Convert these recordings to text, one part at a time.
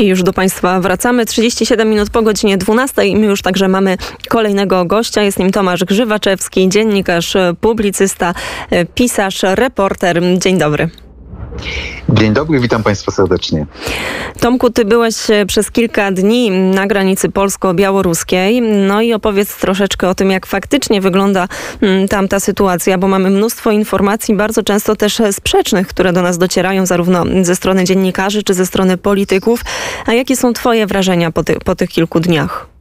I już do Państwa wracamy. 37 minut po godzinie 12 i my już także mamy kolejnego gościa. Jest nim Tomasz Grzywaczewski, dziennikarz, publicysta, pisarz, reporter. Dzień dobry. Dzień dobry, witam Państwa serdecznie. Tomku, ty byłeś przez kilka dni na granicy polsko-białoruskiej. No i opowiedz troszeczkę o tym, jak faktycznie wygląda mm, tam ta sytuacja, bo mamy mnóstwo informacji, bardzo często też sprzecznych, które do nas docierają zarówno ze strony dziennikarzy, czy ze strony polityków. A jakie są Twoje wrażenia po, ty po tych kilku dniach?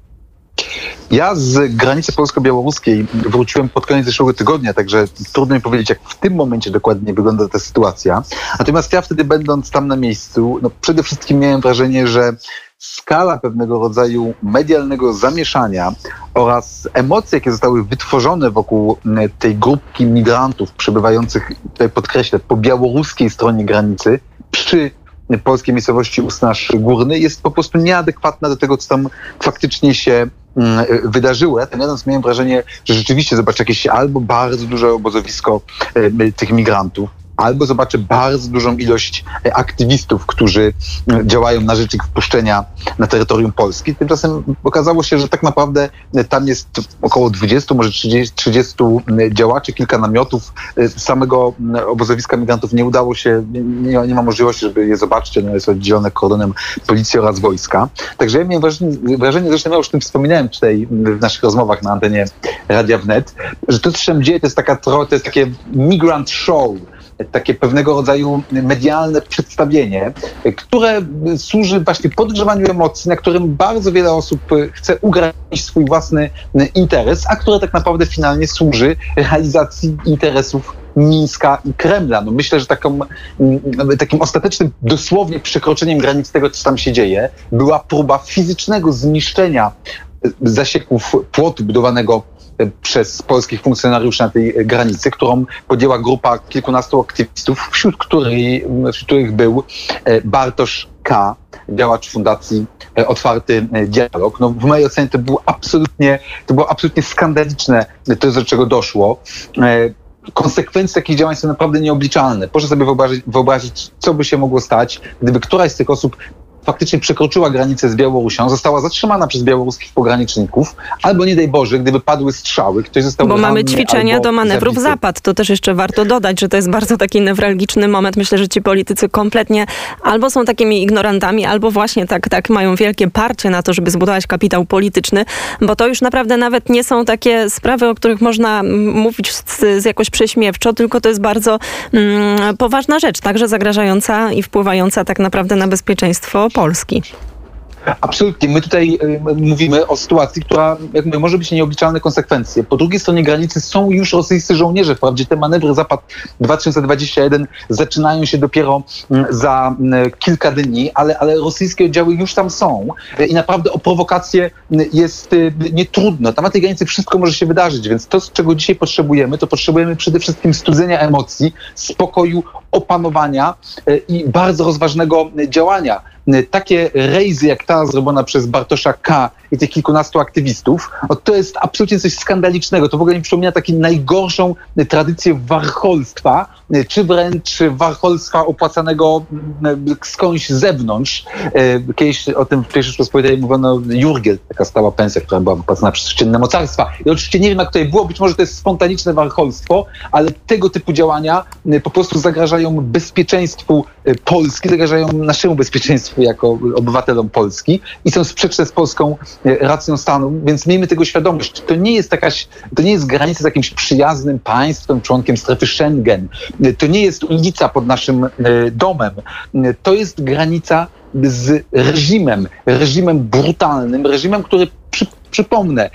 Ja z granicy polsko-białoruskiej wróciłem pod koniec zeszłego tygodnia, także trudno mi powiedzieć, jak w tym momencie dokładnie wygląda ta sytuacja. Natomiast ja wtedy będąc tam na miejscu, no przede wszystkim miałem wrażenie, że skala pewnego rodzaju medialnego zamieszania oraz emocje, jakie zostały wytworzone wokół tej grupki migrantów przebywających, tutaj podkreślę, po białoruskiej stronie granicy, przy polskiej miejscowości Usnasz Górny jest po prostu nieadekwatna do tego, co tam faktycznie się wydarzyło. Ja jadąc miałem wrażenie, że rzeczywiście zobacz jakieś albo bardzo duże obozowisko e, tych migrantów, albo zobaczę bardzo dużą ilość e, aktywistów, którzy e, działają na rzecz ich wpuszczenia na terytorium Polski. Tymczasem okazało się, że tak naprawdę e, tam jest około 20, może 30, 30 działaczy, kilka namiotów. Samego obozowiska migrantów nie udało się, nie, nie ma możliwości, żeby je zobaczyć. Ono jest oddzielone kordonem policji oraz wojska. Także ja miałem wrażenie, wrażenie zresztą ja już o tym wspominałem tutaj w naszych rozmowach na antenie Radia Wnet, że to, co się dzieje, to jest taka to jest takie migrant show, takie pewnego rodzaju medialne przedstawienie, które służy właśnie podgrzewaniu emocji, na którym bardzo wiele osób chce ugranić swój własny interes, a które tak naprawdę finalnie służy realizacji interesów Mińska i Kremla. No myślę, że taką, takim ostatecznym dosłownie przekroczeniem granic tego, co tam się dzieje, była próba fizycznego zniszczenia zasieków płotu budowanego przez polskich funkcjonariuszy na tej granicy, którą podjęła grupa kilkunastu aktywistów, wśród, której, wśród których był e, Bartosz K., działacz Fundacji e, Otwarty e, Dialog. No, w mojej ocenie to było absolutnie, to było absolutnie skandaliczne, to do czego doszło konsekwencje takich działań są naprawdę nieobliczalne. Proszę sobie wyobrazić, wyobrazić, co by się mogło stać, gdyby któraś z tych osób faktycznie przekroczyła granicę z Białorusią, została zatrzymana przez białoruskich pograniczników, albo nie daj Boże, gdyby padły strzały, ktoś został Bo mamy ćwiczenia do manewrów zabity. zapad. To też jeszcze warto dodać, że to jest bardzo taki newralgiczny moment. Myślę, że ci politycy kompletnie albo są takimi ignorantami, albo właśnie tak, tak mają wielkie parcie na to, żeby zbudować kapitał polityczny, bo to już naprawdę nawet nie są takie sprawy, o których można mówić z, z jakoś prześmiewczo, tylko to jest bardzo mm, poważna rzecz, także zagrażająca i wpływająca tak naprawdę na bezpieczeństwo Polski. Absolutnie. My tutaj y, mówimy o sytuacji, która jak mówię, może być nieobliczalne konsekwencje. Po drugiej stronie granicy są już rosyjscy żołnierze. Wprawdzie te manewry Zapad 2021 zaczynają się dopiero mm, za mm, kilka dni, ale, ale rosyjskie oddziały już tam są i naprawdę o prowokację mm, jest y, nietrudno. Tam na tej granicy wszystko może się wydarzyć, więc to, czego dzisiaj potrzebujemy, to potrzebujemy przede wszystkim studzenia emocji, spokoju, opanowania y, i bardzo rozważnego działania takie rejzy jak ta zrobiona przez Bartosza K. i tych kilkunastu aktywistów, to jest absolutnie coś skandalicznego. To w ogóle mi przypomina taką najgorszą tradycję warcholstwa, czy wręcz warcholstwa opłacanego mm, skądś z zewnątrz. E, kiedyś o tym w pierwszej Rzeczpospolitej mówiono Jurgiel, taka stała pensja, która była wypłacana przez czynne mocarstwa. I oczywiście nie wiem, jak tutaj było, być może to jest spontaniczne warcholstwo, ale tego typu działania po prostu zagrażają bezpieczeństwu Polski, zagrażają naszemu bezpieczeństwu jako obywatelom Polski i są sprzeczne z polską e, racją stanu, więc miejmy tego świadomość. To nie jest jakaś, to nie jest granica z jakimś przyjaznym państwem, członkiem strefy Schengen. E, to nie jest ulica pod naszym domem. To jest granica z reżimem, reżimem brutalnym, reżimem, który przypomnę,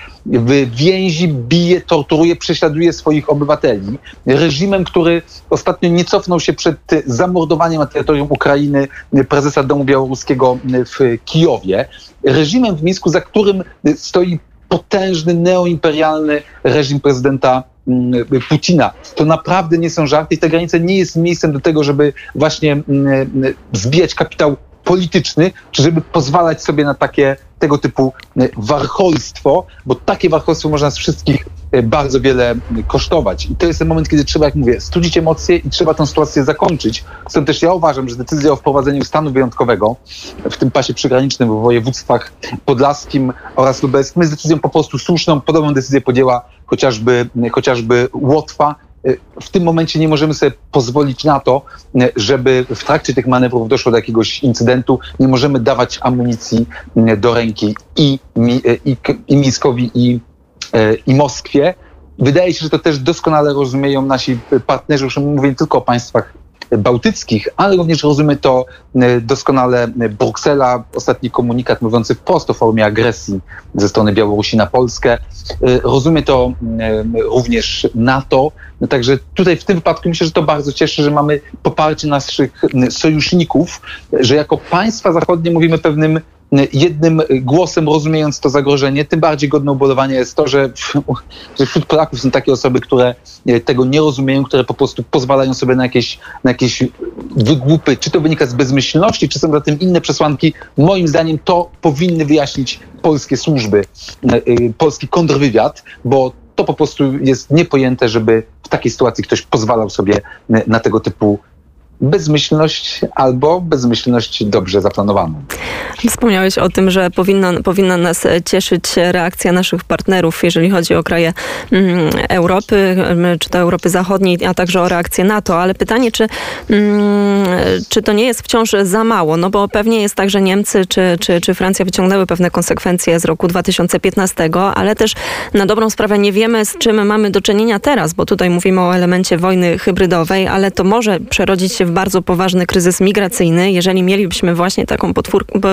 więzi bije, torturuje, prześladuje swoich obywateli. Reżimem, który ostatnio nie cofnął się przed zamordowaniem na terytorium Ukrainy prezesa Domu Białoruskiego w Kijowie. Reżimem w Mińsku, za którym stoi potężny neoimperialny reżim prezydenta mm, Putina. To naprawdę nie są żarty i ta granica nie jest miejscem do tego, żeby właśnie mm, zbijać kapitał polityczny, czy żeby pozwalać sobie na takie tego typu warcholstwo, bo takie warcholstwo można z wszystkich bardzo wiele kosztować. I to jest ten moment, kiedy trzeba, jak mówię, studzić emocje i trzeba tę sytuację zakończyć. Stąd też ja uważam, że decyzja o wprowadzeniu stanu wyjątkowego w tym pasie przygranicznym w województwach podlaskim oraz lubelskim jest decyzją po prostu słuszną. Podobną decyzję podjęła chociażby, chociażby Łotwa, w tym momencie nie możemy sobie pozwolić na to, żeby w trakcie tych manewrów doszło do jakiegoś incydentu. Nie możemy dawać amunicji do ręki i, i, i Mińskowi, i, i Moskwie. Wydaje się, że to też doskonale rozumieją nasi partnerzy, już mówię tylko o państwach bałtyckich, ale również rozumie to e, doskonale Bruksela. Ostatni komunikat mówiący wprost o formie agresji ze strony Białorusi na Polskę. E, rozumie to e, również NATO. No także tutaj w tym wypadku myślę, że to bardzo cieszy, że mamy poparcie naszych sojuszników, że jako państwa zachodnie mówimy pewnym jednym głosem rozumiejąc to zagrożenie, tym bardziej godne ubolewania jest to, że, że wśród Polaków są takie osoby, które e, tego nie rozumieją, które po prostu pozwalają sobie na jakieś, na jakieś wygłupy. Czy to wynika z bezmyślności, czy są za tym inne przesłanki. Moim zdaniem to powinny wyjaśnić polskie służby, e, e, polski kontrwywiad, bo to po prostu jest niepojęte, żeby w takiej sytuacji ktoś pozwalał sobie na tego typu bezmyślność albo bezmyślność dobrze zaplanowaną. Wspomniałeś o tym, że powinna, powinna nas cieszyć reakcja naszych partnerów, jeżeli chodzi o kraje mm, Europy, czy to Europy Zachodniej, a także o reakcję NATO, ale pytanie, czy, mm, czy to nie jest wciąż za mało? No bo pewnie jest tak, że Niemcy czy, czy, czy Francja wyciągnęły pewne konsekwencje z roku 2015, ale też na dobrą sprawę nie wiemy, z czym mamy do czynienia teraz, bo tutaj mówimy o elemencie wojny hybrydowej, ale to może przerodzić się w bardzo poważny kryzys migracyjny, jeżeli mielibyśmy właśnie taką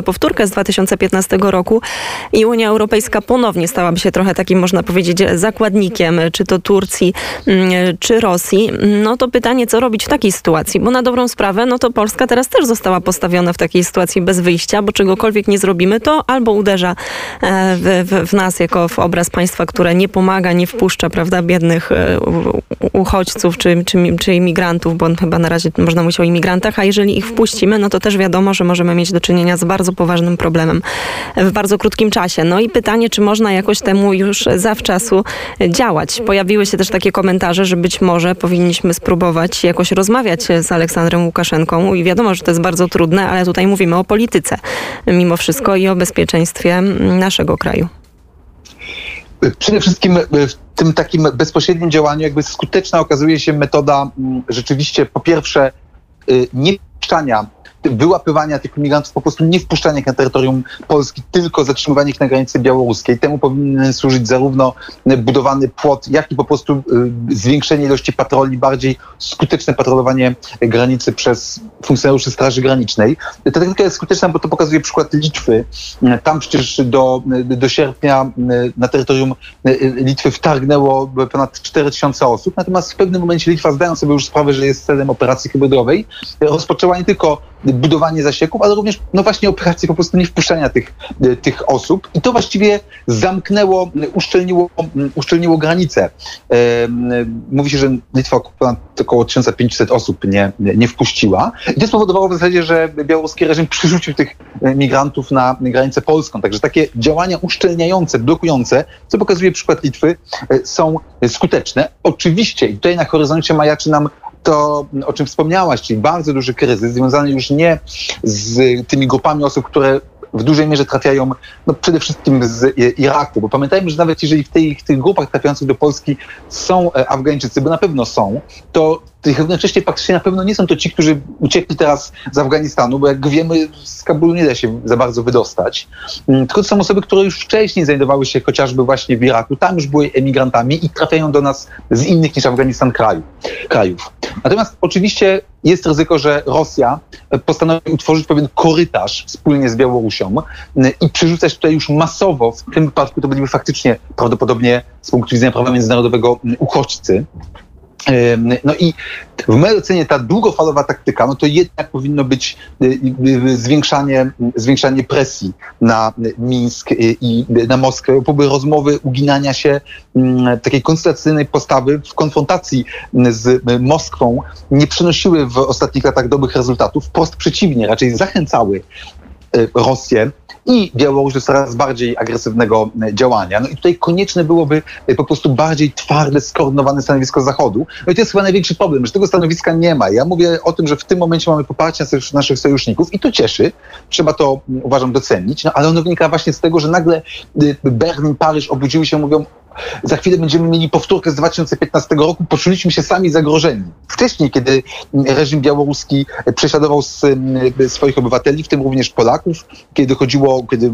powtórkę z 2015 roku i Unia Europejska ponownie stałaby się trochę takim, można powiedzieć, zakładnikiem, czy to Turcji, mm, czy Rosji, no to pytanie, co robić w takiej sytuacji? Bo na dobrą sprawę, no to Polska teraz też została postawiona w takiej sytuacji bez wyjścia, bo czegokolwiek nie zrobimy, to albo uderza e, w, w, w nas jako w obraz państwa, które nie pomaga, nie wpuszcza, prawda, biednych e, uchodźców czy, czy, czy imigrantów, bo chyba na razie można mówić o imigrantach, a jeżeli ich wpuścimy, no to też wiadomo, że możemy mieć do czynienia z bardzo poważnym problemem w bardzo krótkim czasie. No i pytanie, czy można jakoś temu już zawczasu działać. Pojawiły się też takie komentarze, że być może powinniśmy spróbować jakoś rozmawiać z Aleksandrem Łukaszenką i wiadomo, że to jest bardzo trudne, ale tutaj mówimy o polityce mimo wszystko i o bezpieczeństwie naszego kraju. Przede wszystkim w tym takim bezpośrednim działaniu jakby skuteczna okazuje się metoda mm, rzeczywiście po pierwsze nie puszczania wyłapywania tych imigrantów, po prostu nie wpuszczania na terytorium Polski, tylko zatrzymywania ich na granicy białoruskiej. Temu powinien służyć zarówno budowany płot, jak i po prostu y, zwiększenie ilości patroli, bardziej skuteczne patrolowanie granicy przez funkcjonariuszy Straży Granicznej. Ta technika jest skuteczna, bo to pokazuje przykład Litwy. Tam przecież do, do sierpnia na terytorium Litwy wtargnęło ponad 4000 osób, natomiast w pewnym momencie Litwa, zdając sobie już sprawę, że jest celem operacji hybrydowej, rozpoczęła nie tylko budowanie zasieków, ale również no właśnie operacje po prostu nie wpuszczania tych, e, tych osób. I to właściwie zamknęło, uszczelniło, uszczelniło granice. E, mówi się, że Litwa około 1500 osób nie, nie wpuściła. I to spowodowało w zasadzie, że białoruski reżim przerzucił tych migrantów na granicę polską. Także takie działania uszczelniające, blokujące, co pokazuje przykład Litwy, e, są skuteczne. Oczywiście i tutaj na horyzoncie majaczy nam to, o czym wspomniałaś, czyli bardzo duży kryzys związany już nie z tymi grupami osób, które w dużej mierze trafiają no, przede wszystkim z Iraku, bo pamiętajmy, że nawet jeżeli w, tej, w tych grupach trafiających do Polski są e, Afgańczycy, bo na pewno są, to tych równocześnie faktycznie na pewno nie są to ci, którzy uciekli teraz z Afganistanu, bo jak wiemy, z Kabulu nie da się za bardzo wydostać. Mm, tylko to są osoby, które już wcześniej znajdowały się chociażby właśnie w Iraku, tam już były emigrantami i trafiają do nas z innych niż Afganistan kraju, krajów. Natomiast oczywiście jest ryzyko, że Rosja postanowi utworzyć pewien korytarz wspólnie z Białorusią mm, i przerzucać tutaj już masowo, w tym wypadku to byliby faktycznie prawdopodobnie z punktu widzenia prawa międzynarodowego mm, uchodźcy, no i w mojej ocenie ta długofalowa taktyka, no to jednak powinno być y, y, y, zwiększanie, zwiększanie presji na Mińsk i na Moskwę, były rozmowy uginania się mm, takiej konstytucyjnej postawy w konfrontacji z Moskwą nie przynosiły w ostatnich latach dobrych rezultatów, wprost przeciwnie, raczej zachęcały Rosję i Białoruś do coraz bardziej agresywnego działania. No i tutaj konieczne byłoby po prostu bardziej twarde, skoordynowane stanowisko Zachodu. No i to jest chyba największy problem, że tego stanowiska nie ma. Ja mówię o tym, że w tym momencie mamy poparcie naszych sojuszników i to cieszy. Trzeba to, uważam, docenić, no ale ono wynika właśnie z tego, że nagle Berlin, Paryż obudziły się, mówią, za chwilę będziemy mieli powtórkę z 2015 roku, poczuliśmy się sami zagrożeni. Wcześniej, kiedy reżim białoruski prześladował swoich obywateli, w tym również Polaków, kiedy dochodziło, kiedy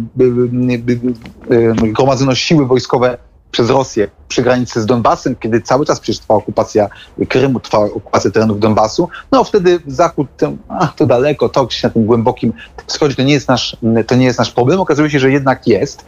gromadzono siły wojskowe przez Rosję przy granicy z Donbasem, kiedy cały czas przecież trwa okupacja Krymu, trwa okupacja terenów Donbasu, no wtedy Zachód, a, to daleko, to gdzieś na tym głębokim wschodzie, to nie, jest nasz, to nie jest nasz problem. Okazuje się, że jednak jest.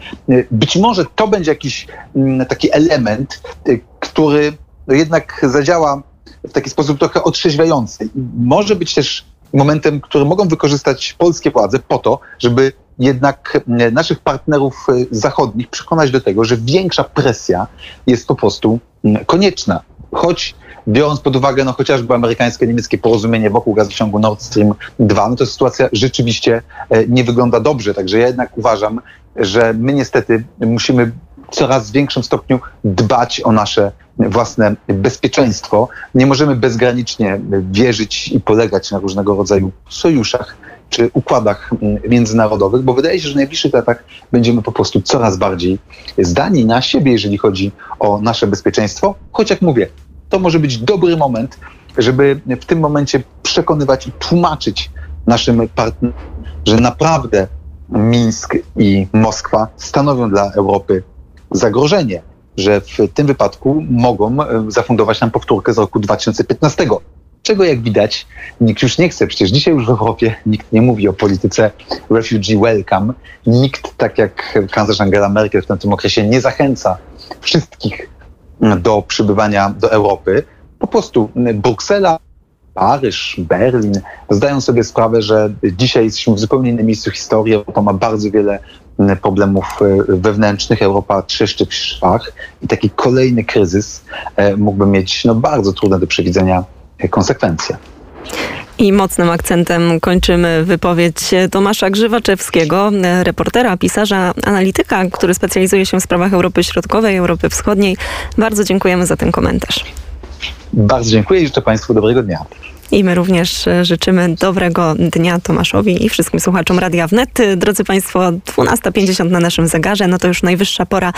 Być może to będzie jakiś mm, taki element, y, który no jednak zadziała w taki sposób trochę otrzeźwiający. Może być też momentem, który mogą wykorzystać polskie władze po to, żeby jednak e, naszych partnerów e, zachodnich przekonać do tego, że większa presja jest po prostu konieczna. Choć biorąc pod uwagę no, chociażby amerykańskie, niemieckie porozumienie wokół gazociągu Nord Stream 2, no to sytuacja rzeczywiście e, nie wygląda dobrze. Także ja jednak uważam, że my niestety musimy w coraz większym stopniu dbać o nasze własne bezpieczeństwo. Nie możemy bezgranicznie wierzyć i polegać na różnego rodzaju sojuszach czy układach mm, międzynarodowych, bo wydaje się, że w najbliższych latach będziemy po prostu coraz bardziej zdani na siebie, jeżeli chodzi o nasze bezpieczeństwo. Choć jak mówię, to może być dobry moment, żeby w tym momencie przekonywać i tłumaczyć naszym partnerom, że naprawdę Mińsk i Moskwa stanowią dla Europy zagrożenie, że w tym wypadku mogą e, zafundować nam powtórkę z roku 2015 czego jak widać nikt już nie chce. Przecież dzisiaj już w Europie nikt nie mówi o polityce refugee welcome. Nikt, tak jak kanclerz Angela Merkel w tym okresie, nie zachęca wszystkich do przybywania do Europy. Po prostu Bruksela, Paryż, Berlin zdają sobie sprawę, że dzisiaj jesteśmy w zupełnie innym miejscu historii. Europa ma bardzo wiele problemów wewnętrznych. Europa trzeszczy w szwach i taki kolejny kryzys e, mógłby mieć no, bardzo trudne do przewidzenia konsekwencje. I mocnym akcentem kończymy wypowiedź Tomasza Grzywaczewskiego, reportera, pisarza, analityka, który specjalizuje się w sprawach Europy Środkowej, Europy Wschodniej. Bardzo dziękujemy za ten komentarz. Bardzo dziękuję i życzę Państwu dobrego dnia. I my również e, życzymy dobrego dnia Tomaszowi i wszystkim słuchaczom Radia Wnet. Drodzy Państwo, 12.50 na naszym zegarze, no to już najwyższa pora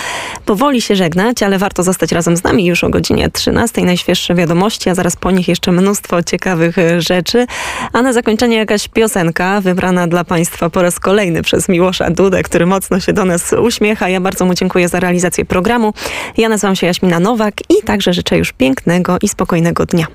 powoli się żegnać, ale warto zostać razem z nami już o godzinie 13. Najświeższe wiadomości, a zaraz po nich jeszcze mnóstwo ciekawych e, rzeczy. A na zakończenie jakaś piosenka wybrana dla Państwa po raz kolejny przez Miłosza Dudę, który mocno się do nas uśmiecha. Ja bardzo mu dziękuję za realizację programu. Ja nazywam się Jaśmina Nowak i także życzę już pięknego i spokojnego dnia.